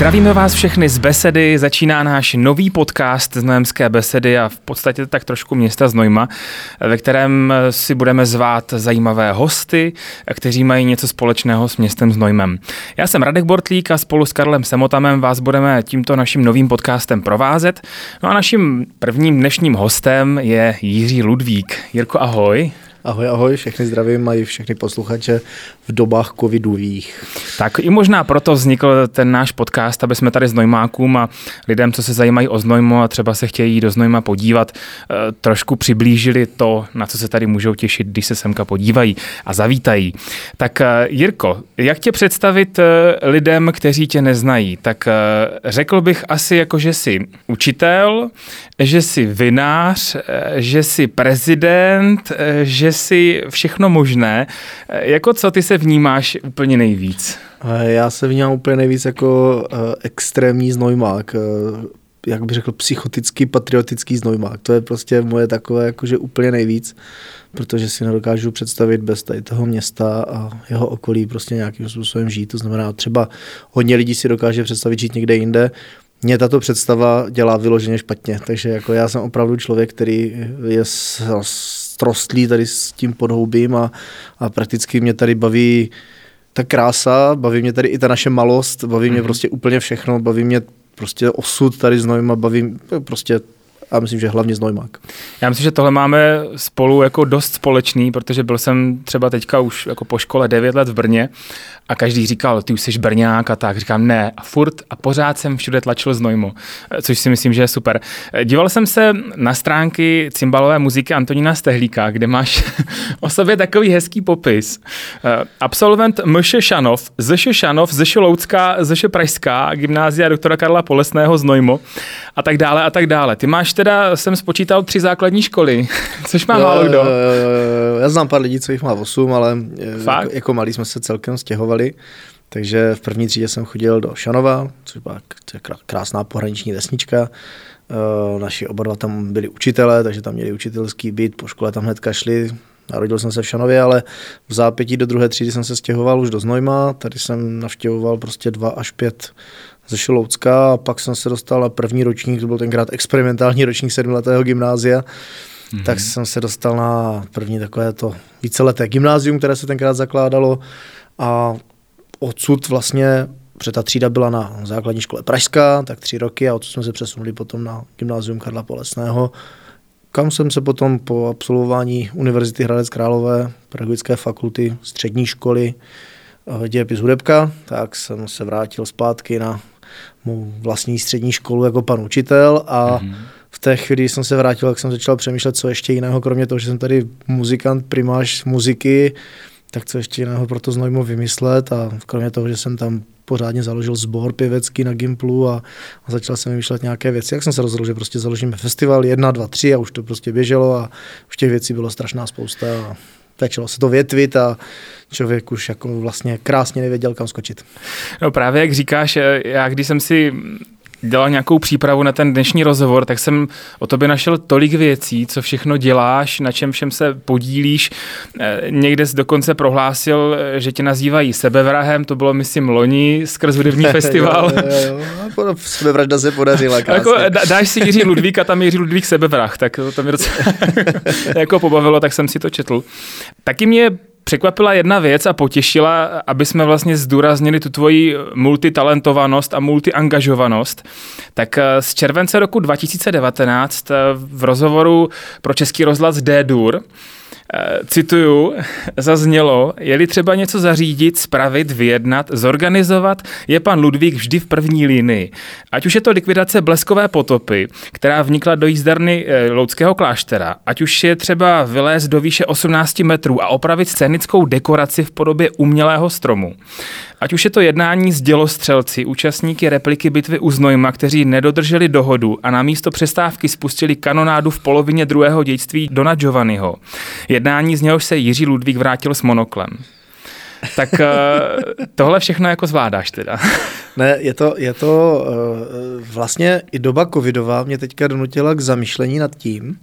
Zdravíme vás všechny z Besedy, začíná náš nový podcast z Nojemské Besedy a v podstatě tak trošku města Znojma, ve kterém si budeme zvát zajímavé hosty, kteří mají něco společného s městem Znojmem. Já jsem Radek Bortlík a spolu s Karlem Semotamem vás budeme tímto naším novým podcastem provázet. No a naším prvním dnešním hostem je Jiří Ludvík. Jirko, ahoj. Ahoj, ahoj, všechny zdravím, mají všechny posluchače v dobách covidových. Tak i možná proto vznikl ten náš podcast, aby jsme tady s Nojmákům a lidem, co se zajímají o Znojmo a třeba se chtějí do Znojma podívat, eh, trošku přiblížili to, na co se tady můžou těšit, když se semka podívají a zavítají. Tak eh, Jirko, jak tě představit eh, lidem, kteří tě neznají? Tak řekl bych asi jako, že jsi učitel, že jsi vinář, že jsi prezident, že si všechno možné. Jako co ty se vnímáš úplně nejvíc? Já se vnímám úplně nejvíc jako uh, extrémní znojmák. Uh, jak bych řekl, psychotický, patriotický znojmák. To je prostě moje takové jakože úplně nejvíc, protože si nedokážu představit bez tady toho města a jeho okolí prostě nějakým způsobem žít. To znamená třeba hodně lidí si dokáže představit žít někde jinde, mě tato představa dělá vyloženě špatně, takže jako já jsem opravdu člověk, který je strostlý tady s tím podhoubím a, a prakticky mě tady baví ta krása, baví mě tady i ta naše malost, baví mm-hmm. mě mhm. prostě úplně všechno, baví mě prostě osud tady s Nojma, baví prostě a myslím, že hlavně Znojmák. Já myslím, že tohle máme spolu jako dost společný, protože byl jsem třeba teďka už jako po škole 9 let v Brně a každý říkal, ty už jsi Brňák a tak. Říkám, ne, a furt a pořád jsem všude tlačil Znojmo, což si myslím, že je super. Díval jsem se na stránky cymbalové muziky Antonína Stehlíka, kde máš o sobě takový hezký popis. Absolvent MŠ Šanov, ZŠ Šanov, ZŠ Loucká, ZŠ Pražská, gymnázia doktora Karla Polesného Znojmo a tak dále a tak dále. Ty máš teda, jsem spočítal tři základní školy, což má jo, málo kdo. Já znám pár lidí, co jich má osm, ale Fakt? jako, jako malí jsme se celkem stěhovali. Takže v první třídě jsem chodil do Šanova, což byla krásná pohraniční vesnička. Eh, naši oba dva tam byli učitelé, takže tam měli učitelský byt, po škole tam hnedka šli. Narodil jsem se v Šanově, ale v zápětí do druhé třídy jsem se stěhoval už do Znojma. Tady jsem navštěvoval prostě dva až pět ze Šiloucka a pak jsem se dostal na první ročník, to byl tenkrát experimentální ročník sedmiletého gymnázia, mm-hmm. tak jsem se dostal na první takové to víceleté gymnázium, které se tenkrát zakládalo a odsud vlastně protože ta třída byla na základní škole Pražská, tak tři roky a odsud jsme se přesunuli potom na gymnázium Karla Polesného, kam jsem se potom po absolvování Univerzity Hradec Králové, pedagogické fakulty, střední školy, eh, dějepis hudebka, tak jsem se vrátil zpátky na mou vlastní střední školu jako pan učitel a mm-hmm. v té chvíli, jsem se vrátil, tak jsem začal přemýšlet, co ještě jiného, kromě toho, že jsem tady muzikant, primář muziky, tak co ještě jiného pro to Znojmo vymyslet a kromě toho, že jsem tam pořádně založil sbor pěvecký na Gimplu a, a začal jsem vymýšlet nějaké věci, jak jsem se rozhodl, že prostě založíme festival 1, 2, 3 a už to prostě běželo a už těch věcí bylo strašná spousta a začalo se to větvit a člověk už jako vlastně krásně nevěděl, kam skočit. No právě jak říkáš, já když jsem si dělal nějakou přípravu na ten dnešní rozhovor, tak jsem o tobě našel tolik věcí, co všechno děláš, na čem všem se podílíš. Eh, někde jsi dokonce prohlásil, eh, že tě nazývají sebevrahem, to bylo, myslím, loni skrz hudební festival. Sebevražda se podařila. Jako, dáš si Jiří Ludvík a tam Jiří Ludvík sebevrah, tak to, to mě docela jako pobavilo, tak jsem si to četl. Taky mě překvapila jedna věc a potěšila, aby jsme vlastně zdůraznili tu tvoji multitalentovanost a multiangažovanost. Tak eh, z července roku 2019 eh, v rozhovoru pro Český rozhlas D-Dur cituju, zaznělo, je-li třeba něco zařídit, spravit, vyjednat, zorganizovat, je pan Ludvík vždy v první linii. Ať už je to likvidace bleskové potopy, která vnikla do jízdarny e, Loudského kláštera, ať už je třeba vylézt do výše 18 metrů a opravit scénickou dekoraci v podobě umělého stromu. Ať už je to jednání s dělostřelci, účastníky repliky bitvy u Znojma, kteří nedodrželi dohodu a na místo přestávky spustili kanonádu v polovině druhého dějství Dona Giovanniho. Jednání z něhož se Jiří Ludvík vrátil s monoklem. Tak eh, tohle všechno jako zvládáš teda. Ne, je to, je to uh, vlastně i doba covidová mě teďka donutila k zamýšlení nad tím,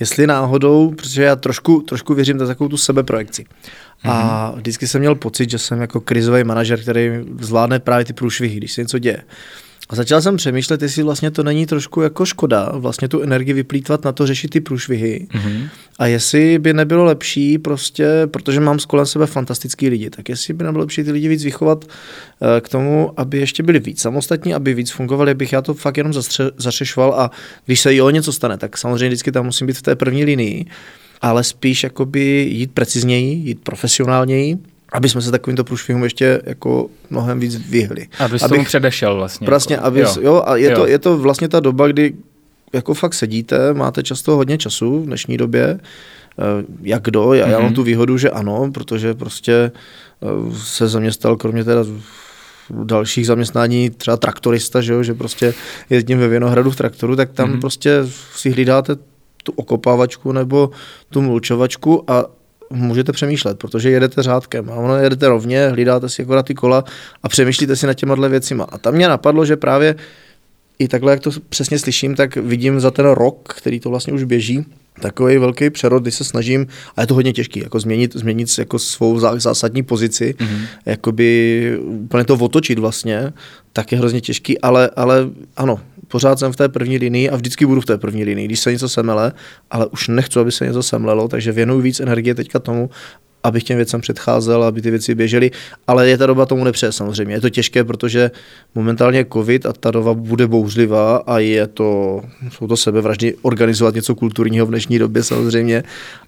jestli náhodou, protože já trošku, trošku věřím na takovou tu sebeprojekci. Mm-hmm. A mhm. vždycky jsem měl pocit, že jsem jako krizový manažer, který zvládne právě ty průšvihy, když se něco děje. A začal jsem přemýšlet, jestli vlastně to není trošku jako škoda vlastně tu energii vyplýtvat na to řešit ty průšvihy. Mm-hmm. A jestli by nebylo lepší prostě, protože mám z kolem sebe fantastický lidi, tak jestli by nebylo lepší ty lidi víc vychovat uh, k tomu, aby ještě byli víc samostatní, aby víc fungovali, abych já to fakt jenom zastře- zařešoval a když se i o něco stane, tak samozřejmě vždycky tam musím být v té první linii, ale spíš jakoby jít precizněji, jít profesionálněji, aby jsme se takovýmto průšvihům ještě jako mnohem víc vyhli. Aby tomu předešel vlastně. Vlastně, jako, aby, jo. jo, a je, jo. To, je to vlastně ta doba, kdy jako fakt sedíte, máte často hodně času v dnešní době, eh, jak kdo, já, mm-hmm. já mám mhm. tu výhodu, že ano, protože prostě eh, se zaměstnal, kromě teda dalších zaměstnání, třeba traktorista, že, jo, že prostě jezdím ve Věnohradu v traktoru, tak tam mm-hmm. prostě si hlídáte tu okopávačku nebo tu mulčovačku a můžete přemýšlet, protože jedete řádkem a ono jedete rovně, hlídáte si akorát ty kola a přemýšlíte si nad těma věcima. A tam mě napadlo, že právě i takhle, jak to přesně slyším, tak vidím za ten rok, který to vlastně už běží, takový velký přerod, kdy se snažím, a je to hodně těžký, jako změnit, změnit jako svou zásadní pozici, mm-hmm. jakoby úplně to otočit vlastně, tak je hrozně těžký, ale, ale ano, pořád jsem v té první linii a vždycky budu v té první linii, když se něco semele, ale už nechci, aby se něco semlelo, takže věnuju víc energie teďka tomu, abych těm věcem předcházel, aby ty věci běžely, ale je ta doba tomu nepřeje samozřejmě. Je to těžké, protože momentálně covid a ta doba bude bouřlivá a je to, jsou to sebevraždy organizovat něco kulturního v dnešní době samozřejmě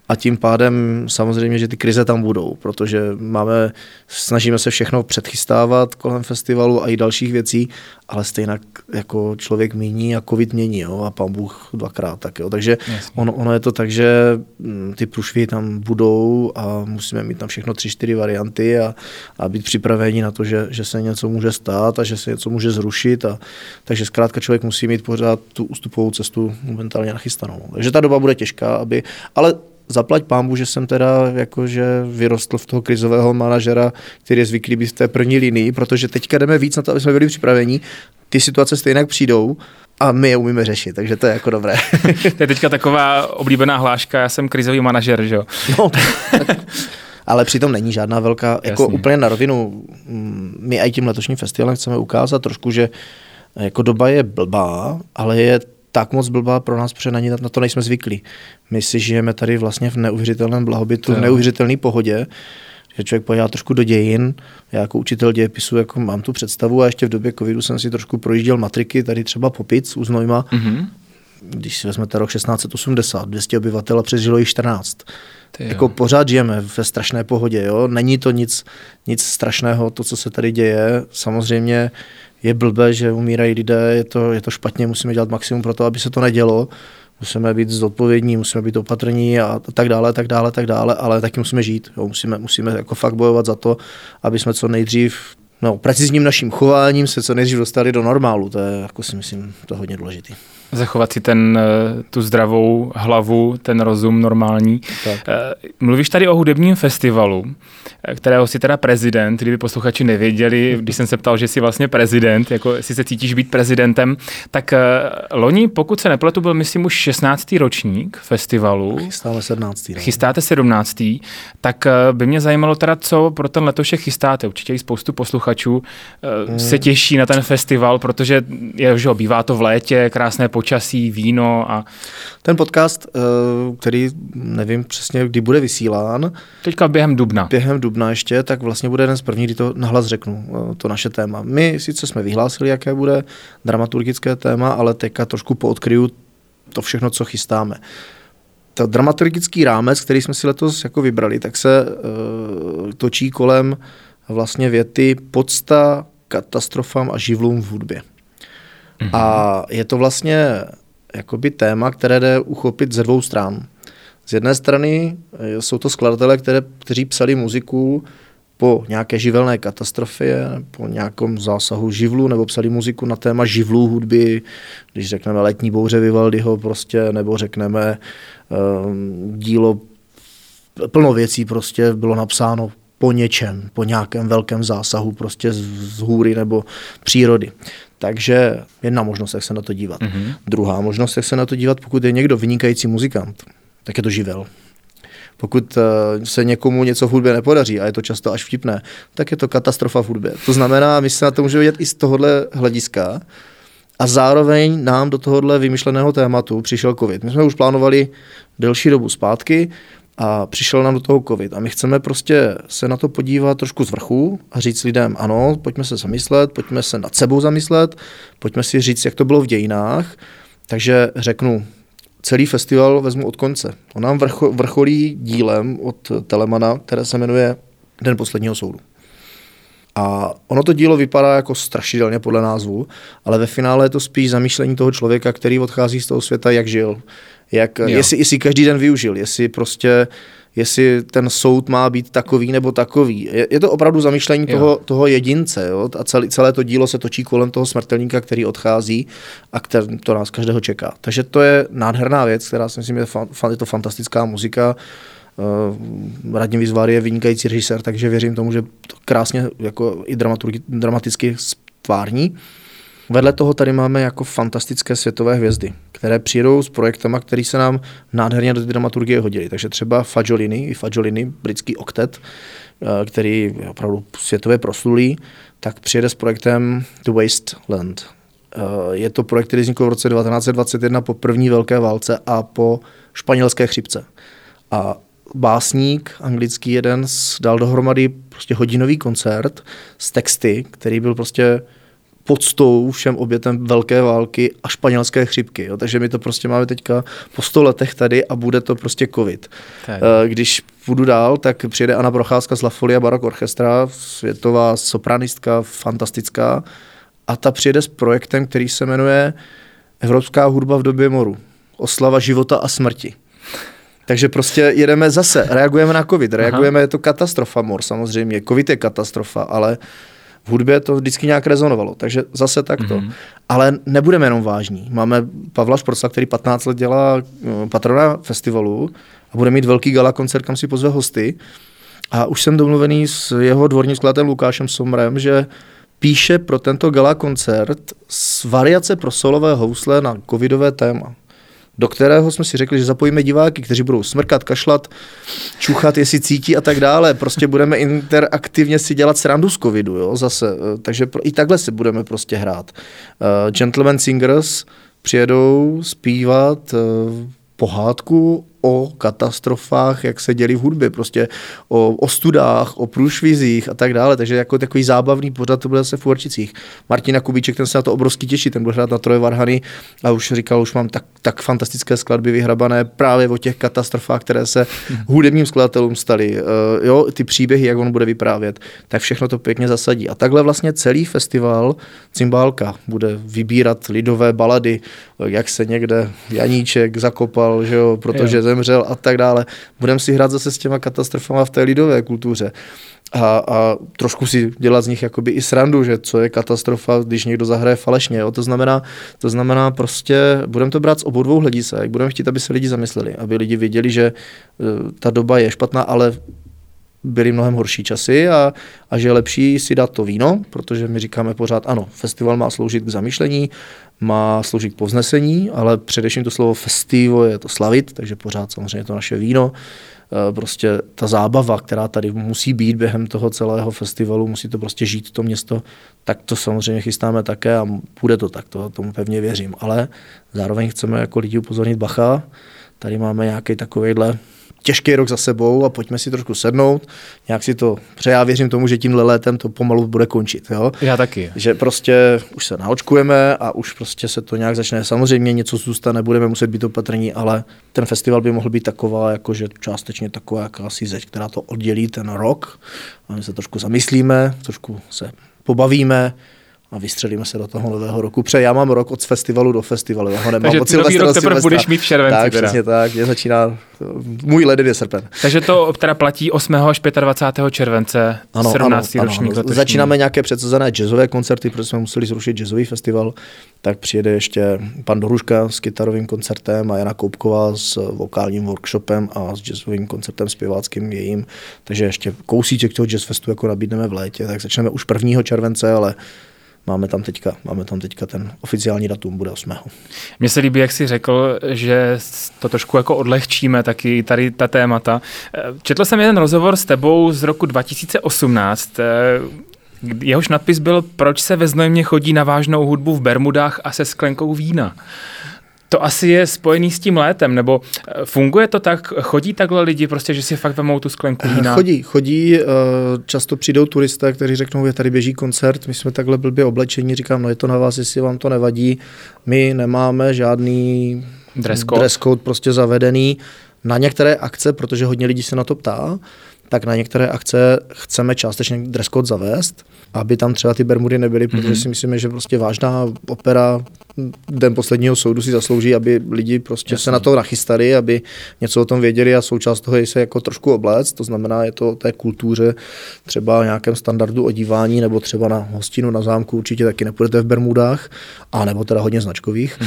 a tím pádem samozřejmě, že ty krize tam budou, protože máme, snažíme se všechno předchystávat kolem festivalu a i dalších věcí, ale stejně jako člověk mění a covid mění jo, a pán Bůh dvakrát. Tak jo. Takže ono, ono, je to tak, že mm, ty průšvy tam budou a musíme mít tam všechno tři, čtyři varianty a, a být připraveni na to, že, že se něco může stát a že se něco může zrušit. A, takže zkrátka člověk musí mít pořád tu ústupovou cestu momentálně nachystanou. Takže ta doba bude těžká, aby, ale zaplať pámbu, že jsem teda jakože vyrostl v toho krizového manažera, který je zvyklý být v té první linii, protože teďka jdeme víc na to, aby jsme byli připraveni. Ty situace stejně přijdou a my je umíme řešit, takže to je jako dobré. to je teďka taková oblíbená hláška, já jsem krizový manažer, že jo? No, ale přitom není žádná velká, jako Jasně. jako úplně na rovinu, my i tím letošním festivalem chceme ukázat trošku, že jako doba je blbá, ale je tak moc blbá pro nás, protože na, ní, na to nejsme zvyklí. My si žijeme tady vlastně v neuvěřitelném blahobytu, v neuvěřitelné pohodě, že člověk podívá trošku do dějin. Já jako učitel dějepisu jako mám tu představu a ještě v době covidu jsem si trošku projížděl matriky, tady třeba Popic u Znojma. Mm-hmm. Když si vezmete rok 1680, 200 obyvatel a přežilo jich 14. jako pořád žijeme ve strašné pohodě. Jo? Není to nic, nic strašného, to, co se tady děje. Samozřejmě je blbé, že umírají lidé, je to, je to špatně, musíme dělat maximum pro to, aby se to nedělo. Musíme být zodpovědní, musíme být opatrní a tak dále, tak dále, tak dále, ale taky musíme žít. Jo. Musíme, musíme jako fakt bojovat za to, aby jsme co nejdřív no, precizním naším chováním se co nejdřív dostali do normálu. To je, jako si myslím, to hodně důležité zachovat si ten, eh, tu zdravou hlavu, ten rozum normální. Tak. Eh, mluvíš tady o hudebním festivalu, eh, kterého si teda prezident, kdyby posluchači nevěděli, když jsem se ptal, že jsi vlastně prezident, jako jestli se cítíš být prezidentem, tak loni, pokud se nepletu, byl myslím už 16. ročník festivalu. Chystáme 17. No. Chystáte 17. Tak by mě zajímalo teda, co pro ten letošek chystáte. Určitě i spoustu posluchačů hmm. se těší na ten festival, protože je, že bývá to v létě, krásné počasí, víno a... Ten podcast, eh, který nevím přesně, kdy bude vysílán. Teďka během dubna. Během dubna ještě, tak vlastně bude jeden z prvních, kdy to nahlas řeknu, eh, to naše téma. My sice jsme vyhlásili, jaké bude dramaturgické téma, ale teďka trošku poodkryju to všechno, co chystáme. To dramaturgický rámec, který jsme si letos jako vybrali, tak se uh, točí kolem vlastně věty podsta katastrofám a živlům v hudbě. Mm-hmm. A je to vlastně jakoby téma, které jde uchopit ze dvou stran. Z jedné strany eh, jsou to skladatelé, které, kteří psali muziku po nějaké živelné katastrofě, po nějakém zásahu živlu, nebo psali muziku na téma živlů hudby, když řekneme letní bouře Vivaldiho prostě, nebo řekneme um, dílo, plno věcí prostě bylo napsáno po něčem, po nějakém velkém zásahu prostě z, z hůry nebo přírody. Takže jedna možnost, jak se na to dívat. Mm-hmm. Druhá možnost, jak se na to dívat, pokud je někdo vynikající muzikant, tak je to živel. Pokud uh, se někomu něco v hudbě nepodaří, a je to často až vtipné, tak je to katastrofa v hudbě. To znamená, my se na to můžeme vidět i z tohohle hlediska, a zároveň nám do tohohle vymyšleného tématu přišel covid. My jsme už plánovali delší dobu zpátky a přišel nám do toho covid. A my chceme prostě se na to podívat trošku z vrchu a říct lidem, ano, pojďme se zamyslet, pojďme se nad sebou zamyslet, pojďme si říct, jak to bylo v dějinách. Takže řeknu, celý festival vezmu od konce. On nám vrcho, vrcholí dílem od Telemana, které se jmenuje Den posledního soudu. A ono to dílo vypadá jako strašidelně podle názvu, ale ve finále je to spíš zamýšlení toho člověka, který odchází z toho světa, jak žil. Jak, jestli, jestli každý den využil, jestli prostě jestli ten soud má být takový nebo takový. Je, je to opravdu zamýšlení toho, toho jedince jo? a celé, celé to dílo se točí kolem toho smrtelníka, který odchází a který, to nás každého čeká. Takže to je nádherná věc, která si myslím, je, fan, je to fantastická muzika. Uh, Radim Vizvár je vynikající režisér, takže věřím tomu, že to krásně jako i dramaticky stvární. Vedle toho tady máme jako fantastické světové hvězdy, které přijdou s projektama, které se nám nádherně do dramaturgie hodily. Takže třeba Fajolini, i Fajolini, britský oktet, uh, který je opravdu světově proslulý, tak přijede s projektem The Wasteland. Uh, je to projekt, který vznikl v roce 1921 po první velké válce a po španělské chřipce. A básník anglický jeden dal dohromady prostě hodinový koncert s texty, který byl prostě podstou všem obětem velké války a španělské chřipky. Jo. Takže my to prostě máme teďka po sto letech tady a bude to prostě covid. Tak. Eh, když půjdu dál, tak přijede Anna Procházka z La Folia Baroque Orchestra, světová sopranistka, fantastická, a ta přijede s projektem, který se jmenuje Evropská hudba v době moru. Oslava života a smrti. Takže prostě jedeme zase, reagujeme na covid, reagujeme, Aha. je to katastrofa mor samozřejmě, covid je katastrofa, ale v hudbě to vždycky nějak rezonovalo, takže zase takto. Mm-hmm. Ale nebudeme jenom vážní. Máme Pavla Šporca, který 15 let dělá eh, patrona festivalu a bude mít velký gala koncert, kam si pozve hosty. A už jsem domluvený s jeho dvorním skladatelem Lukášem Somrem, že píše pro tento gala koncert s variace pro solové housle na covidové téma do kterého jsme si řekli, že zapojíme diváky, kteří budou smrkat, kašlat, čuchat, jestli cítí a tak dále. Prostě budeme interaktivně si dělat srandu z covidu, jo, zase. Eh, takže i takhle si budeme prostě hrát. Uh, Gentleman Singers přijedou zpívat uh, pohádku o katastrofách, jak se děli v hudbě, prostě o ostudách, o průšvizích a tak dále. Takže jako takový zábavný pořad to bude zase v Určicích. Martina Kubíček, ten se na to obrovsky těší, ten bude hrát na Troje Varhany a už říkal, už mám tak, tak fantastické skladby vyhrabané právě o těch katastrofách, které se hudebním skladatelům staly. Uh, jo, ty příběhy, jak on bude vyprávět, tak všechno to pěkně zasadí. A takhle vlastně celý festival Cymbálka bude vybírat lidové balady, jak se někde Janíček zakopal, že jo, protože zemřel a tak dále. Budeme si hrát zase s těma katastrofama v té lidové kultuře. A, a trošku si dělat z nich jakoby i srandu, že co je katastrofa, když někdo zahraje falešně. Jo? To, znamená, to znamená prostě, budeme to brát z obou dvou hledisek, budeme chtít, aby se lidi zamysleli, aby lidi věděli, že uh, ta doba je špatná, ale byly mnohem horší časy a, a že je lepší si dát to víno, protože my říkáme pořád, ano, festival má sloužit k zamýšlení, má sloužit k povznesení, ale především to slovo festivo je to slavit, takže pořád samozřejmě to naše víno, eh, prostě ta zábava, která tady musí být během toho celého festivalu, musí to prostě žít to město, tak to samozřejmě chystáme také a bude to tak, to, tomu pevně věřím. Ale zároveň chceme jako lidi upozornit bacha, tady máme nějaký takovýhle těžký rok za sebou a pojďme si trošku sednout, nějak si to, protože já věřím tomu, že tímhle létem to pomalu bude končit. Jo? Já taky. Že prostě už se naočkujeme a už prostě se to nějak začne. Samozřejmě něco zůstane, budeme muset být opatrní, ale ten festival by mohl být taková, jakože částečně taková jakási zeď, která to oddělí ten rok a my se trošku zamyslíme, trošku se pobavíme a vystřelíme se do toho nového roku. Pře, já mám rok od festivalu do festivalu, já ho nemám Takže od nový rok teprve budeš mít v červenci. Tak, teda. přesně tak, je začíná, můj leden je srpen. Takže to teda platí 8. až 25. července, ano, 17. Ano, ročník ano, Začínáme nějaké předsazené jazzové koncerty, protože jsme museli zrušit jazzový festival, tak přijede ještě pan Doruška s kytarovým koncertem a Jana Koupková s vokálním workshopem a s jazzovým koncertem zpěváckým jejím, takže ještě kousíček toho jazzfestu jako nabídneme v létě, tak začneme už 1. července, ale máme tam teďka, máme tam teďka ten oficiální datum, bude 8. Mně se líbí, jak jsi řekl, že to trošku jako odlehčíme taky tady ta témata. Četl jsem jeden rozhovor s tebou z roku 2018, jehož nadpis byl Proč se ve Znojmě chodí na vážnou hudbu v Bermudách a se sklenkou vína. To asi je spojený s tím létem, nebo eh, funguje to tak, chodí takhle lidi prostě, že si fakt vemou tu sklenku vína? Chodí, chodí, eh, často přijdou turisté, kteří řeknou, že tady běží koncert, my jsme takhle blbě oblečení, říkám, no je to na vás, jestli vám to nevadí, my nemáme žádný dress code, dress code prostě zavedený na některé akce, protože hodně lidí se na to ptá, tak na některé akce chceme částečně dress code zavést, aby tam třeba ty Bermudy nebyly, protože mm-hmm. si myslíme, že prostě vážná opera Den posledního soudu si zaslouží, aby lidi prostě Jasně. se na to nachystali, aby něco o tom věděli a součást toho je se jako trošku obléct, to znamená, je to o té kultuře, třeba nějakém standardu odívání, nebo třeba na hostinu na zámku určitě taky nepůjdete v Bermudách, a nebo teda hodně značkových.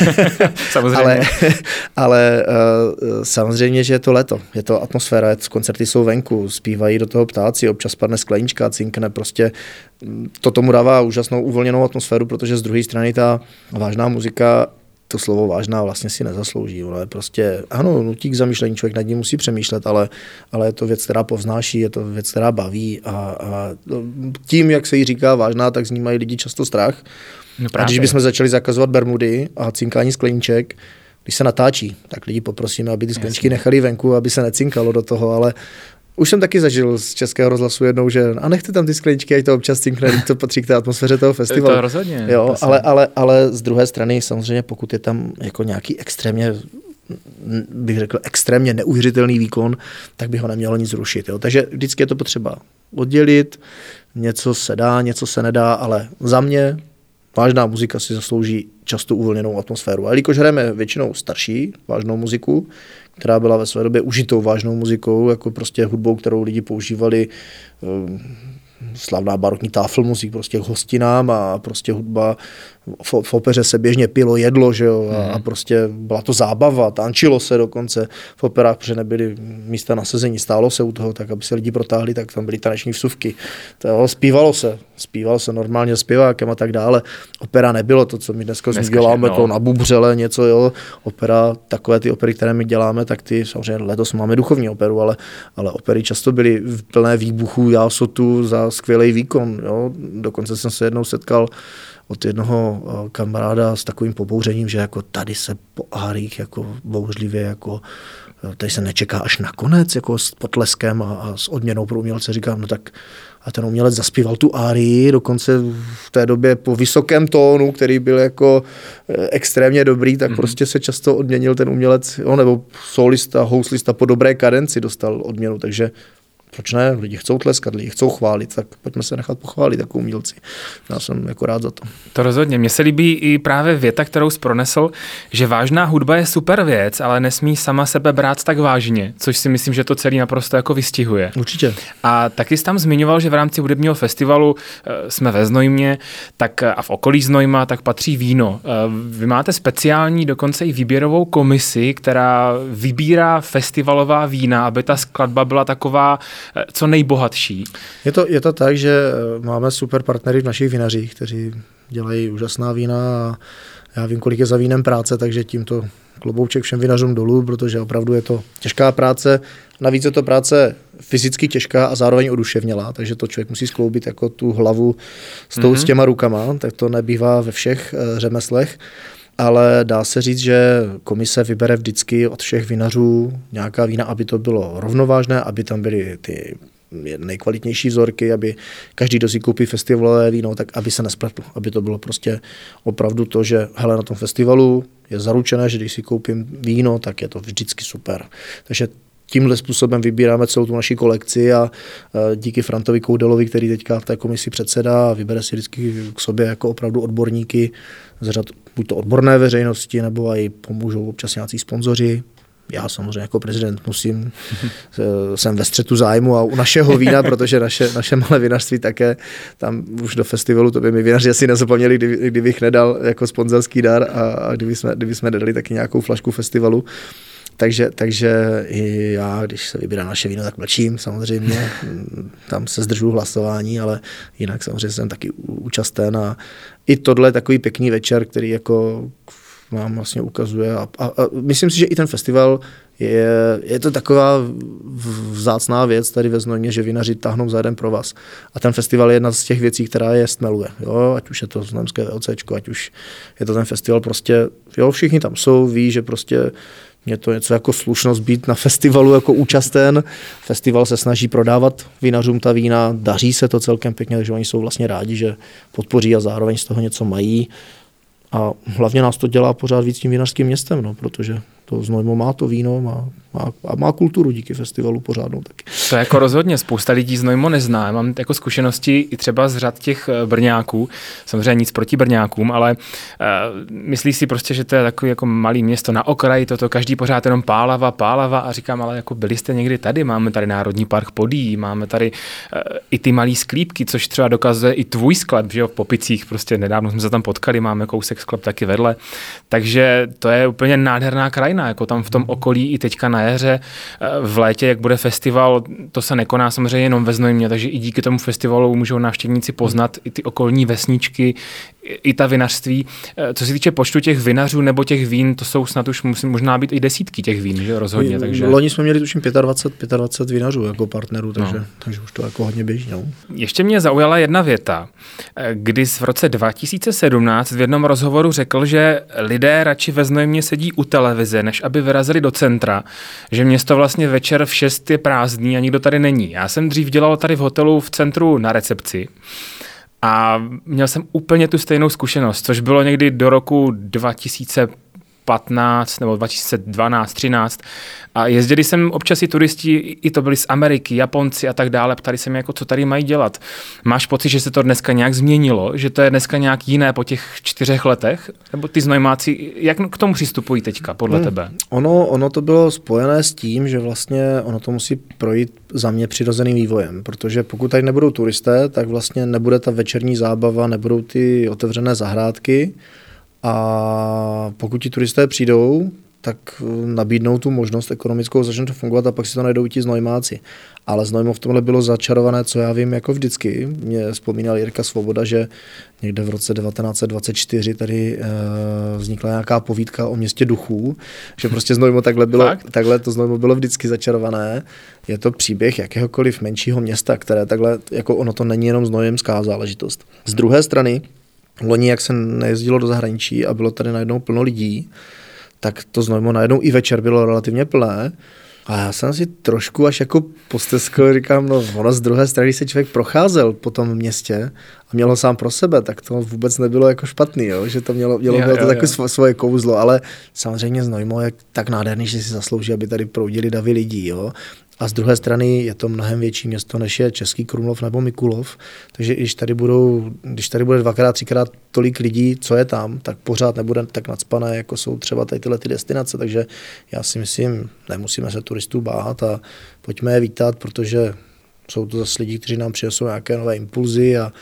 samozřejmě. ale, ale uh, samozřejmě, že je to leto, je to atmosféra, koncerty jsou venku, zpívají do toho ptáci, občas padne sklenička, cinkne prostě to tomu dává úžasnou uvolněnou atmosféru, protože z druhé strany ta vážná muzika to slovo vážná vlastně si nezaslouží. Ono je prostě, ano, nutí k zamýšlení, člověk nad ním musí přemýšlet, ale, ale je to věc, která povznáší, je to věc, která baví a, a tím, jak se jí říká vážná, tak z ní mají lidi často strach. No a když bychom začali zakazovat bermudy a cinkání skleníček, když se natáčí, tak lidi poprosíme, aby ty skleničky nechali venku, aby se necinkalo do toho, ale už jsem taky zažil z českého rozhlasu jednou, že a nechte tam ty skleničky, ať to občas cinkne, to patří k té atmosféře toho festivalu. To rozhodně. Jo, ale, ale, ale z druhé strany samozřejmě, pokud je tam jako nějaký extrémně bych řekl, extrémně neuvěřitelný výkon, tak by ho nemělo nic zrušit. Jo. Takže vždycky je to potřeba oddělit, něco se dá, něco se nedá, ale za mě vážná muzika si zaslouží často uvolněnou atmosféru. A jelikož hrajeme většinou starší vážnou muziku, která byla ve své době užitou vážnou muzikou, jako prostě hudbou, kterou lidi používali eh, slavná barokní táflmusik prostě k hostinám a prostě hudba v, v opeře se běžně pilo jedlo, že jo, a, a mhm. prostě byla to zábava, tančilo se dokonce v operách, protože nebyly místa na sezení, stálo se u toho, tak aby se lidi protáhli, tak tam byly taneční vsuvky. To, zpívalo se, zpívalo se normálně zpěvákem a tak dále. Opera nebylo to, co my dneska, dneska děláme, no. to na bubřele něco, jo. Opera, takové ty opery, které my děláme, tak ty samozřejmě letos máme duchovní operu, ale, ale opery často byly v plné výbuchů jásotu za skvělý výkon, jo. Dokonce jsem se jednou setkal od jednoho eh, kamaráda s takovým pobouřením, že jako tady se po árích jako bouřlivě jako eh, tady se nečeká až nakonec jako s potleskem a, a s odměnou pro umělce. Říkám, no tak a ten umělec zaspíval tu árii, dokonce v té době po vysokém tónu, který byl jako eh, extrémně dobrý, tak mm-hmm. prostě se často odměnil ten umělec, jo, nebo solista, houslista po dobré kadenci dostal odměnu, takže proč ne? Lidi chcou tleskat, lidi chcou chválit, tak pojďme se nechat pochválit jako umělci. Já jsem jako rád za to. To rozhodně. Mně se líbí i právě věta, kterou zpronesl, že vážná hudba je super věc, ale nesmí sama sebe brát tak vážně, což si myslím, že to celý naprosto jako vystihuje. Určitě. A taky jsi tam zmiňoval, že v rámci hudebního festivalu eh, jsme ve Znojmě tak eh, a v okolí Znojma tak patří víno. Eh, vy máte speciální dokonce i výběrovou komisi, která vybírá festivalová vína, aby ta skladba byla taková co nejbohatší. Je to, je to tak, že eh, máme super partnery v našich vinařích, kteří dělají úžasná vína a já vím, kolik je za vínem práce, takže tímto klobouček všem vinařům dolů, protože opravdu je to těžká práce. Navíc je to práce fyzicky těžká a zároveň oduševnělá, takže to člověk musí skloubit jako tu hlavu s, tou, mm-hmm. s těma rukama, tak to nebývá ve všech e, řemeslech ale dá se říct, že komise vybere vždycky od všech vinařů nějaká vína, aby to bylo rovnovážné, aby tam byly ty nejkvalitnější vzorky, aby každý, kdo si koupí festivalové víno, tak aby se nespletl, aby to bylo prostě opravdu to, že hele, na tom festivalu je zaručené, že když si koupím víno, tak je to vždycky super. Takže tímhle způsobem vybíráme celou tu naši kolekci a díky Frantovi Koudelovi, který teďka v té komisi předsedá a vybere si vždycky k sobě jako opravdu odborníky z řad buď to odborné veřejnosti, nebo i pomůžou občas nějací sponzoři, já samozřejmě jako prezident musím, jsem ve střetu zájmu a u našeho vína, protože naše, naše malé vinařství také, tam už do festivalu, to by mi vinaři asi nezapomněli, kdyby, kdybych nedal jako sponzorský dar a, a kdyby, jsme, kdyby jsme dali taky nějakou flašku festivalu. Takže, takže i já, když se vybírá naše víno, tak mlčím samozřejmě, tam se zdržu hlasování, ale jinak samozřejmě jsem taky účasten a i tohle je takový pěkný večer, který jako vám vlastně ukazuje. A, a, a myslím si, že i ten festival je, je to taková vzácná věc tady ve Znojmě, že vinaři táhnou za jeden pro vás. A ten festival je jedna z těch věcí, která je stmeluje. Jo? Ať už je to znojemské VOC, ať už je to ten festival, prostě jo, všichni tam jsou, ví, že prostě je to něco jako slušnost být na festivalu jako účasten. Festival se snaží prodávat vinařům ta vína, daří se to celkem pěkně, takže oni jsou vlastně rádi, že podpoří a zároveň z toho něco mají. A hlavně nás to dělá pořád víc tím vinařským městem, no, protože to Znojmo má to víno má, má, a má kulturu díky festivalu pořádnou taky. To jako rozhodně, spousta lidí Znojmo nezná. Mám jako zkušenosti i třeba z řad těch eh, Brňáků, samozřejmě nic proti Brňákům, ale uh, myslí si prostě, že to je takový jako malý město na okraji, toto? Každý pořád jenom pálava, pálava a říkám, ale jako byli jste někdy tady, máme tady Národní park Podí, máme tady uh, i ty malé sklípky, což třeba dokazuje i tvůj sklep, že jo, v Popicích, prostě nedávno jsme se tam potkali, máme kousek sklep taky vedle, takže to je úplně nádherná krajina krajina, jako tam v tom okolí i teďka na jaře, eh, v létě, jak bude festival, to se nekoná samozřejmě jenom ve Znojmě, takže i díky tomu festivalu můžou návštěvníci poznat i ty okolní vesničky, i ta vinařství. Eh, co se týče počtu těch vinařů nebo těch vín, to jsou snad už musí, možná být i desítky těch vín, že rozhodně. Takže... Loni jsme měli tuším 25, 25 vinařů jako partnerů, takže, no. takže už to jako hodně běží. No. Ještě mě zaujala jedna věta, eh, kdy v roce 2017 v jednom rozhovoru řekl, že lidé radši ve Znojmě sedí u televize, než aby vyrazili do centra, že město vlastně večer v 6 je prázdný a nikdo tady není. Já jsem dřív dělal tady v hotelu v centru na recepci a měl jsem úplně tu stejnou zkušenost, což bylo někdy do roku 2000 2015 nebo 2012, 13 a jezdili jsem občas i turisti, i to byli z Ameriky, Japonci a tak dále, ptali se mě, jako, co tady mají dělat. Máš pocit, že se to dneska nějak změnilo, že to je dneska nějak jiné po těch čtyřech letech? Nebo ty znojmáci, jak k tomu přistupují teďka, podle hmm. tebe? Ono, ono to bylo spojené s tím, že vlastně ono to musí projít za mě přirozeným vývojem, protože pokud tady nebudou turisté, tak vlastně nebude ta večerní zábava, nebudou ty otevřené zahrádky, a pokud ti turisté přijdou, tak eh, nabídnou tu možnost ekonomickou, začne to fungovat a pak si to najdou ti znojmáci. Ale Znojmo v tomhle bylo začarované, co já vím, jako vždycky. Mě vzpomínal Jirka Svoboda, že někde v roce 1924 tady e, vznikla nějaká povídka o městě duchů, že prostě Znojmo takhle bylo, takhle to Znojmo bylo vždycky začarované. Je to příběh jakéhokoliv menšího města, které takhle, jako ono to není jenom znojemská záležitost. Z druhé strany, loni, jak se nejezdilo do zahraničí a bylo tady najednou plno lidí, tak to znovu najednou i večer bylo relativně plné. A já jsem si trošku až jako posteskl, říkám, no ono z druhé strany se člověk procházel po tom městě a mělo sám pro sebe, tak to vůbec nebylo jako špatný, jo? že to mělo, mělo, mělo to takové svoje kouzlo, ale samozřejmě Znojmo je tak nádherný, že si zaslouží, aby tady proudili davy lidí. Jo? A z druhé strany je to mnohem větší město, než je Český Krumlov nebo Mikulov. Takže když tady, budou, když tady bude dvakrát, třikrát tolik lidí, co je tam, tak pořád nebude tak nadspané, jako jsou třeba tady tyhle ty destinace. Takže já si myslím, nemusíme se turistů bát a pojďme je vítat, protože jsou to zase lidi, kteří nám přinesou nějaké nové impulzy a,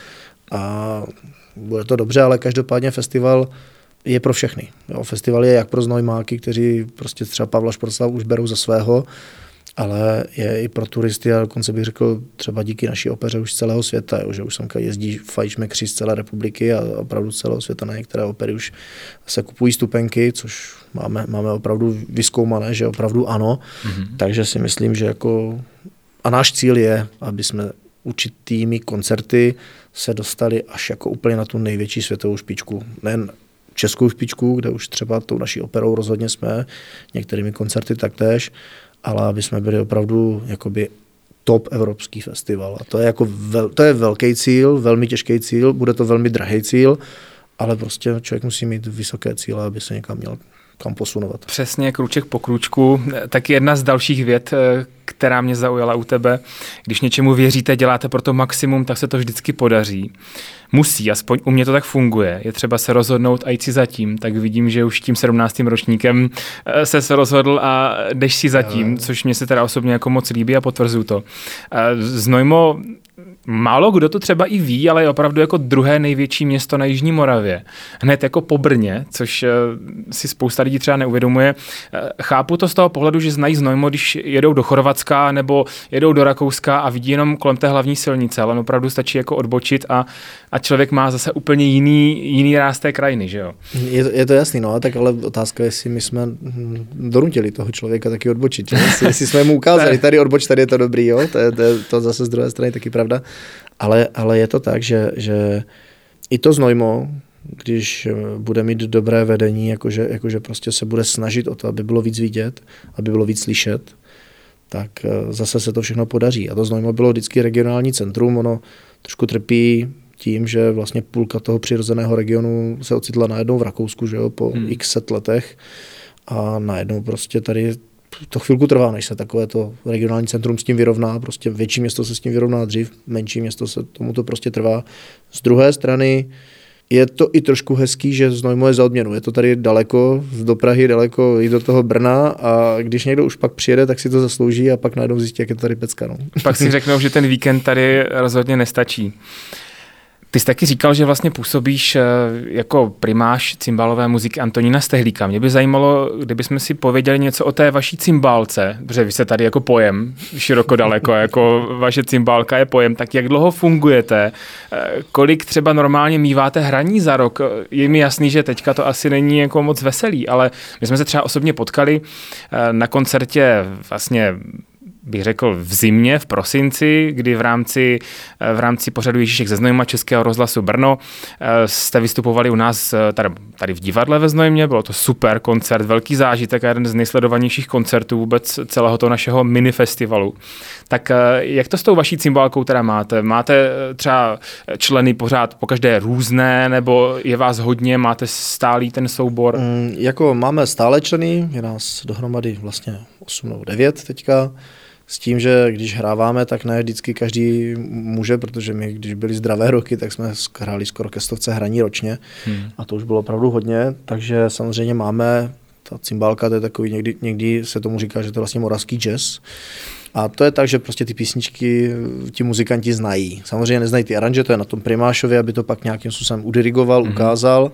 a bude to dobře, ale každopádně festival je pro všechny. Jo, festival je jak pro znojmáky, kteří prostě třeba Pavla Športslav už berou za svého, ale je i pro turisty a dokonce bych řekl třeba díky naší opeře už z celého světa, jo, že už semka jezdí fajčmekři z celé republiky a opravdu z celého světa na některé opery už se kupují stupenky, což máme, máme opravdu vyskoumané, že opravdu ano, mm-hmm. takže si myslím, že jako a náš cíl je, aby jsme určitými koncerty se dostali až jako úplně na tu největší světovou špičku. Nejen českou špičku, kde už třeba tou naší operou rozhodně jsme, některými koncerty taktéž, ale aby jsme byli opravdu jakoby top evropský festival. A to je, jako vel, to je velký cíl, velmi těžký cíl, bude to velmi drahý cíl, ale prostě člověk musí mít vysoké cíle, aby se někam měl kam posunovat. Přesně, kruček po kručku. Tak jedna z dalších věd, eh, která mě zaujala u tebe, když něčemu věříte, děláte pro to maximum, tak se to vždycky podaří. Musí, aspoň u mě to tak funguje. Je třeba se rozhodnout a jít si zatím. Tak vidím, že už tím 17. ročníkem eh, se se rozhodl a jdeš si zatím, což mě se teda osobně jako moc líbí a potvrzuju to. Eh, Znojmo málo kdo to třeba i ví, ale je opravdu jako druhé největší město na Jižní Moravě. Hned jako po Brně, což eh, si spousta lidí třeba neuvědomuje. Eh, chápu to z toho pohledu, že znají Znojmo, když jedou do Chorvatska nebo jedou do Rakouska a vidí jenom kolem té hlavní silnice, ale opravdu stačí jako odbočit a, a člověk má zase úplně jiný, jiný ráz té krajiny, že jo? Je to, je to jasný, no, tak ale otázka je, jestli my jsme hm, donutili toho člověka taky odbočit, že? Jestli, jestli jsme mu ukázali, tady odboč, tady je to dobrý, jo? To, je, to, je, to zase z druhé strany taky pravda. Ale, ale je to tak, že, že i to znojmo, když eh, bude mít dobré vedení, jakože, jakože prostě se bude snažit o to, aby bylo víc vidět, aby bylo víc slyšet, tak eh, zase se to všechno podaří. A to znojmo bylo vždycky regionální centrum, ono trošku trpí tím, že vlastně půlka toho přirozeného regionu se ocitla najednou v Rakousku, že jo, po hmm. x set letech a najednou prostě tady to chvilku trvá, než se takové to regionální centrum s tím vyrovná, prostě větší město se s tím vyrovná dřív, menší město se tomu to prostě trvá. Z druhé strany je to i trošku hezký, že Znojmo je za odměnu. Je to tady daleko, do Prahy daleko i do toho Brna a když někdo už pak přijede, tak si to zaslouží a pak najednou zjistí, jak je to tady pecka. No. Pak si řeknou, že ten víkend tady rozhodně nestačí. Ty jsi taky říkal, že vlastně působíš eh, jako primáš cymbalové muziky Antonína Stehlíka. Mě by zajímalo, kdybychom si pověděli něco o té vaší cymbálce, protože vy jste tady jako pojem, široko daleko, jako vaše cymbálka je pojem, tak jak dlouho fungujete? Eh, kolik třeba normálně míváte hraní za rok? Je mi jasný, že teďka to asi není jako moc veselý, ale my jsme se třeba osobně potkali eh, na koncertě vlastně bych řekl, v zimě, v prosinci, kdy v rámci, eh, v rámci pořadu Ježíšek ze Znojma Českého rozhlasu Brno eh, jste vystupovali u nás eh, tady, tady v divadle ve Znojmě, bylo to super koncert, velký zážitek a jeden z nejsledovanějších koncertů vůbec celého toho našeho minifestivalu. Tak jak to s tou vaší cymbálkou teda máte? Máte třeba členy pořád po každé různé, nebo je vás hodně, máte stálý ten soubor? Mm, jako máme stále členy, je nás dohromady vlastně 8 nebo 9 teďka. S tím, že když hráváme, tak ne vždycky každý může, protože my, když byli zdravé roky, tak jsme hráli skoro ke stovce hraní ročně hmm. a to už bylo opravdu hodně, takže samozřejmě máme ta cymbálka, to je takový, někdy, někdy se tomu říká, že to je vlastně moravský jazz. A to je tak, že prostě ty písničky ti muzikanti znají. Samozřejmě neznají ty aranže, to je na tom primášovi, aby to pak nějakým způsobem udirigoval, hmm. ukázal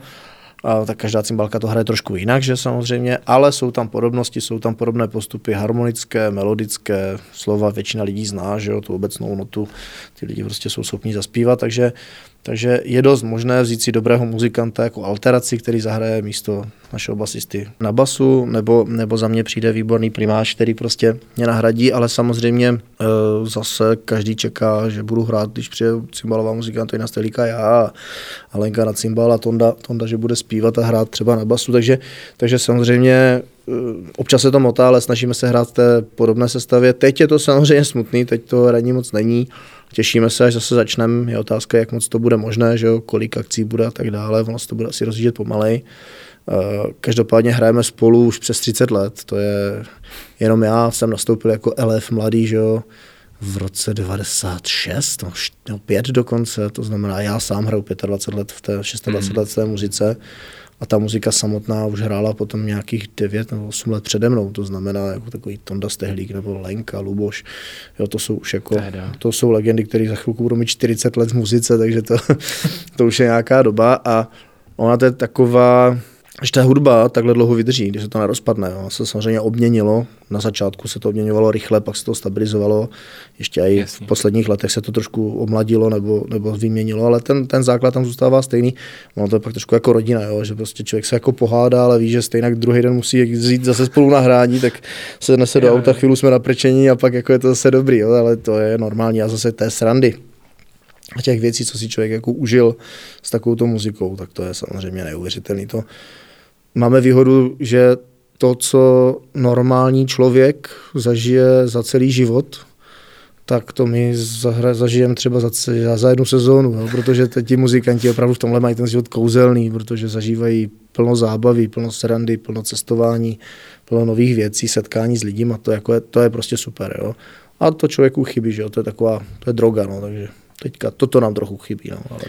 tak každá cymbalka to hraje trošku jinak, že samozřejmě, ale jsou tam podobnosti, jsou tam podobné postupy harmonické, melodické, slova většina lidí zná, že jo, tu obecnou notu, ty lidi prostě jsou schopni zaspívat, takže takže je dost možné vzít si dobrého muzikanta jako alteraci, který zahraje místo našeho basisty na basu, nebo, nebo za mě přijde výborný primáš, který prostě mě nahradí, ale samozřejmě e, zase každý čeká, že budu hrát, když přijde cymbalová muzikanta na Stelíka já a Lenka na cymbal a Tonda, Tonda, že bude zpívat a hrát třeba na basu, takže, takže samozřejmě e, občas se to motá, ale snažíme se hrát v té podobné sestavě. Teď je to samozřejmě smutný, teď to hraní moc není, Těšíme se, až zase začneme. Je otázka, jak moc to bude možné, že jo, kolik akcí bude a tak dále. Ono se to bude asi rozjíždět pomalej. Eh, každopádně hrajeme spolu už přes 30 let. To je jenom já jsem nastoupil jako LF mladý, že jo, v roce 96, no, no 5 dokonce, to znamená, já sám hraju 25 let v té, 26 mm. let v té muzice a ta muzika samotná už hrála potom nějakých 9 nebo 8 let přede mnou, to znamená jako takový Tonda Stehlík nebo Lenka, Luboš, jo, to jsou už jako, to jsou legendy, které za chvilku budou mít 40 let v muzice, takže to, to už je nějaká doba. A ona to je taková, když ta hudba takhle dlouho vydrží, když se to nerozpadne, jo, se samozřejmě obměnilo, na začátku se to obměňovalo rychle, pak se to stabilizovalo, ještě i Jasně. v posledních letech se to trošku omladilo nebo, nebo vyměnilo, ale ten, ten základ tam zůstává stejný. No to je pak trošku jako rodina, jo, že prostě člověk se jako pohádá, ale ví, že stejně druhý den musí jít zase spolu nahrání, tak se nese do auta, chvíli jsme naprčení a pak jako je to zase dobrý, jo, ale to je normální a zase té srandy a těch věcí, co si člověk jako užil s takovou muzikou, tak to je samozřejmě neuvěřitelný. To, máme výhodu, že to, co normální člověk zažije za celý život, tak to my zažijeme třeba za, za jednu sezónu, jo, protože ti muzikanti opravdu v tomhle mají ten život kouzelný, protože zažívají plno zábavy, plno srandy, plno cestování, plno nových věcí, setkání s lidmi a to, jako je, to je prostě super. Jo. A to člověku chybí, že jo, to je taková, to je droga, no, takže teďka toto nám trochu chybí. No, ale...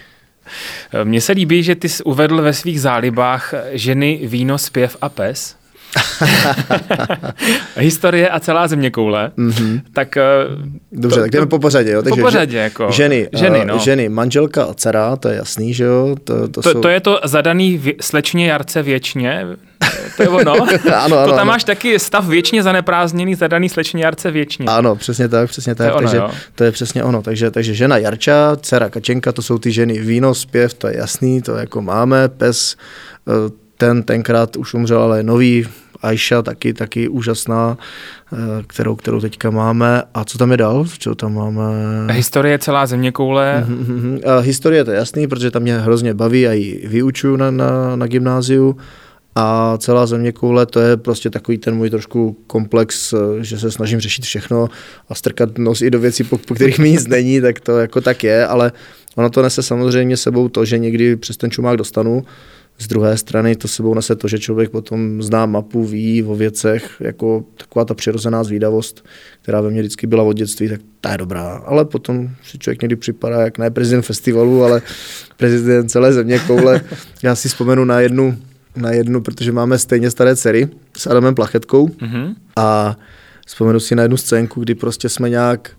Mně se líbí, že ty jsi uvedl ve svých zálibách ženy, víno, zpěv a pes. Historie a celá země koule. Mm-hmm. Tak, eh, Dobře, to, tak jdeme po pořadě. Jo? Takže po pořadě, jako. Ženy, ženy, uh, no. ženy, manželka a dcera, to je jasný, že jo? To, to, to, jsou... to je to zadaný v, slečně Jarce věčně, to je ono. ano, ano, to tam ano. máš taky stav věčně zaneprázdněný, zadaný slečně Jarce věčně. Ano, přesně tak, přesně tak. To je takže ono, to je přesně ono. Takže, takže žena Jarča, dcera Kačenka, to jsou ty ženy víno, zpěv, to je jasný, to jako máme, pes, eh, ten tenkrát už umřel, ale je nový, Aisha taky, taky úžasná, eh, kterou, kterou teďka máme. A co tam je dál? Co tam máme? Historie celá země koule. Mm-hmm. A historie to je jasný, protože tam mě hrozně baví a ji vyučuju na, na, na gymnáziu. A celá země koule, to je prostě takový ten můj trošku komplex, eh, že se snažím řešit všechno a strkat nos i do věcí, po, po kterých mi nic není, tak to jako tak je, ale ono to nese samozřejmě sebou to, že někdy přes ten čumák dostanu, z druhé strany to sebou nese to, že člověk potom zná mapu, ví o věcech, jako taková ta přirozená zvídavost, která ve mně vždycky byla od dětství, tak ta je dobrá. Ale potom si člověk někdy připadá jak ne prezident festivalu, ale prezident celé země koule. Já si vzpomenu na jednu, na jednu, protože máme stejně staré dcery s Adamem Plachetkou mm-hmm. a vzpomenu si na jednu scénku, kdy prostě jsme nějak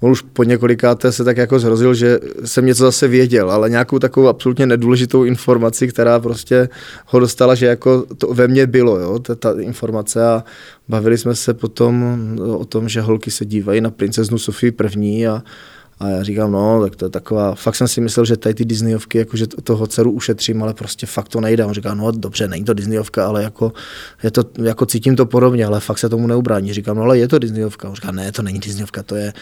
on už po několikáté se tak jako zhrozil, že jsem něco zase věděl, ale nějakou takovou absolutně nedůležitou informaci, která prostě ho dostala, že jako to ve mně bylo, jo, ta, ta informace a bavili jsme se potom o tom, že holky se dívají na princeznu Sofii první a a já říkám, no, tak to je taková, fakt jsem si myslel, že tady ty Disneyovky, jakože toho dceru ušetřím, ale prostě fakt to nejde. On říká, no dobře, není to Disneyovka, ale jako, je to, jako cítím to podobně, ale fakt se tomu neubrání. Říkám, no ale je to Disneyovka. On říká, ne, to není Disneyovka, to je,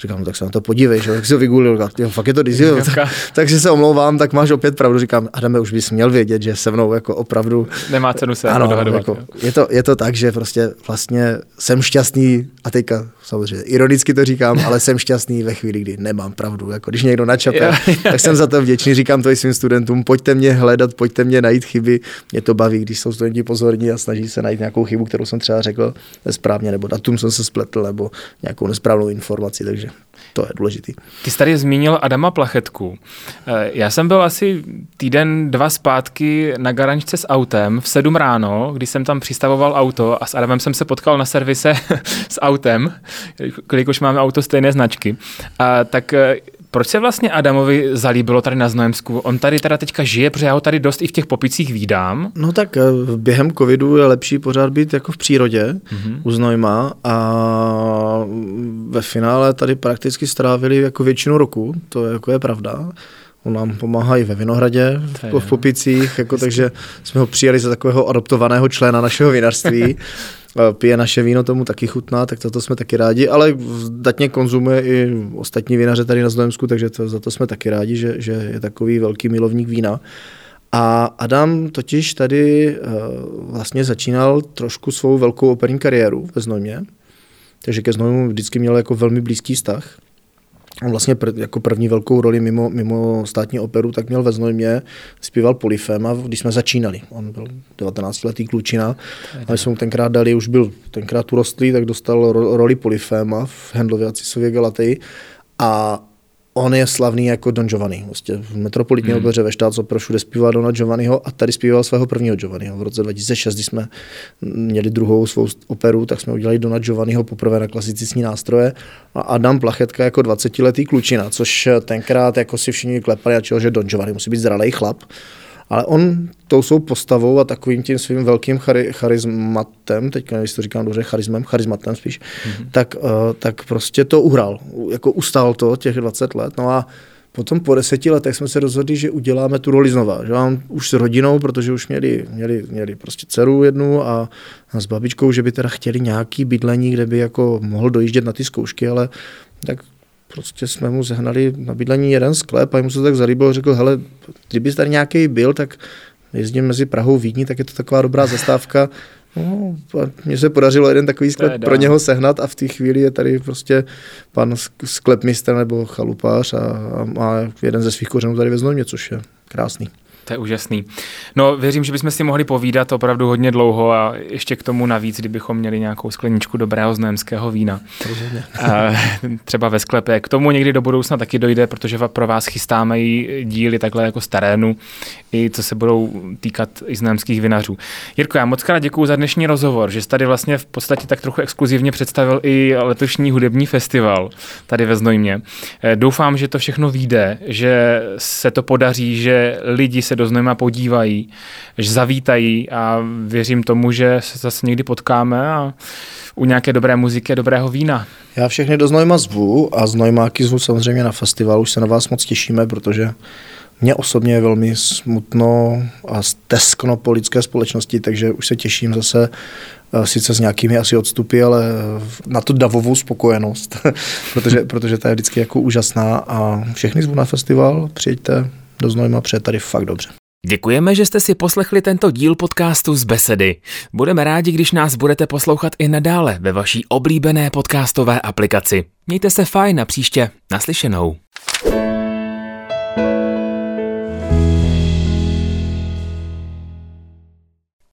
říkám, no tak se na to podívej, že tak si ho vygooglil, říkám, fakt je to Disneyovka. Takže se omlouvám, tak máš opět pravdu, říkám, Adame, už bys měl vědět, že se mnou jako opravdu. Nemá cenu se ano, dohadovat. Jako, je, to, je to tak, že prostě vlastně jsem šťastný a teďka samozřejmě ironicky to říkám, ale jsem šťastný ve chvíli, kdy nemám pravdu. Jako když někdo načape, tak jsem za to vděčný. Říkám to i svým studentům, pojďte mě hledat, pojďte mě najít chyby. Mě to baví, když jsou studenti pozorní a snaží se najít nějakou chybu, kterou jsem třeba řekl nesprávně, nebo datum jsem se spletl, nebo nějakou nesprávnou informaci, takže to je důležitý. Ty jsi tady zmínil Adama Plachetku. Eh, já jsem byl asi týden, dva zpátky na garančce s autem v 7 ráno, kdy jsem tam přistavoval auto a s Adamem jsem se potkal na servise s autem, jelikož máme auto stejné značky. A tak eh, proč se vlastně Adamovi zalíbilo tady na Znojemsku? On tady teda teďka žije, protože já ho tady dost i v těch popicích vídám. No tak eh, během covidu je lepší pořád být jako v přírodě mm-hmm. u Znojma a ve finále tady prakticky strávili jako většinu roku, to je, jako je pravda. On nám pomáhá i ve Vinohradě, v, v Popicích, jako, takže jsme ho přijali za takového adoptovaného člena našeho vinařství. pije naše víno, tomu taky chutná, tak za to jsme taky rádi, ale zdatně konzumuje i ostatní vinaře tady na Znojemsku, takže to, za to jsme taky rádi, že, že je takový velký milovník vína. A Adam totiž tady uh, vlastně začínal trošku svou velkou operní kariéru ve Znojmě, takže ke Znojmu vždycky měl jako velmi blízký vztah. On vlastně pr- jako první velkou roli mimo, mimo státní operu, tak měl ve Znojmě, zpíval Polyfema, když jsme začínali. On byl 19-letý klučina, a my jsme mu tenkrát dali, už byl tenkrát urostlý, tak dostal ro- roli Polyfema v Hendlově a Cisově Galatii. A on je slavný jako Don Giovanni. Vlastně v metropolitní hmm. opeře ve štát pro všude zpíval Dona Giovanniho a tady zpíval svého prvního Giovanniho. V roce 2006, když jsme měli druhou svou operu, tak jsme udělali Dona Giovanniho poprvé na klasicistní nástroje a Adam Plachetka jako 20-letý klučina, což tenkrát jako si všichni klepali a čel, že Don Giovanni musí být zralý chlap. Ale on tou svou postavou a takovým tím svým velkým chari, charizmatem, teď nevím, jestli to říkám dobře, charizmem, charizmatem spíš, mm-hmm. tak, uh, tak prostě to uhrál, jako ustál to těch 20 let. No a potom po deseti letech jsme se rozhodli, že uděláme tu roli znova. Že mám už s rodinou, protože už měli, měli, měli prostě dceru jednu a, a s babičkou, že by teda chtěli nějaký bydlení, kde by jako mohl dojíždět na ty zkoušky, ale tak prostě jsme mu zehnali na bydlení jeden sklep a mu se tak zalíbilo, řekl, hele, kdyby tady nějaký byl, tak jezdím mezi Prahou Vídní, tak je to taková dobrá zastávka, No, mně se podařilo jeden takový sklep pro něho sehnat a v té chvíli je tady prostě pan sklepmistr nebo chalupář a, a má jeden ze svých kořenů tady ve Znojmě, což je krásný. To je úžasný. No, věřím, že bychom si mohli povídat opravdu hodně dlouho a ještě k tomu navíc, kdybychom měli nějakou skleničku dobrého znojemského vína. Rozhodně. třeba ve sklepě. K tomu někdy do budoucna taky dojde, protože pro vás chystáme i díly takhle jako z terénu, i co se budou týkat i znojemských vinařů. Jirko, já moc krát děkuji za dnešní rozhovor, že jsi tady vlastně v podstatě tak trochu exkluzivně představil i letošní hudební festival tady ve Znojmě. Eh, doufám, že to všechno vyjde, že se to podaří, že lidi se se do Znojma podívají, že zavítají a věřím tomu, že se zase někdy potkáme a u nějaké dobré muziky a dobrého vína. Já všechny do Znojma zvu a Znojmáky zvu samozřejmě na festival, už se na vás moc těšíme, protože mě osobně je velmi smutno a steskno po lidské společnosti, takže už se těším zase eh, sice s nějakými asi odstupy, ale na tu davovou spokojenost, protože, protože ta je vždycky jako úžasná a všechny zvu na festival, přijďte, do Znojma, protože tady fakt dobře. Děkujeme, že jste si poslechli tento díl podcastu z Besedy. Budeme rádi, když nás budete poslouchat i nadále ve vaší oblíbené podcastové aplikaci. Mějte se fajn a příště naslyšenou.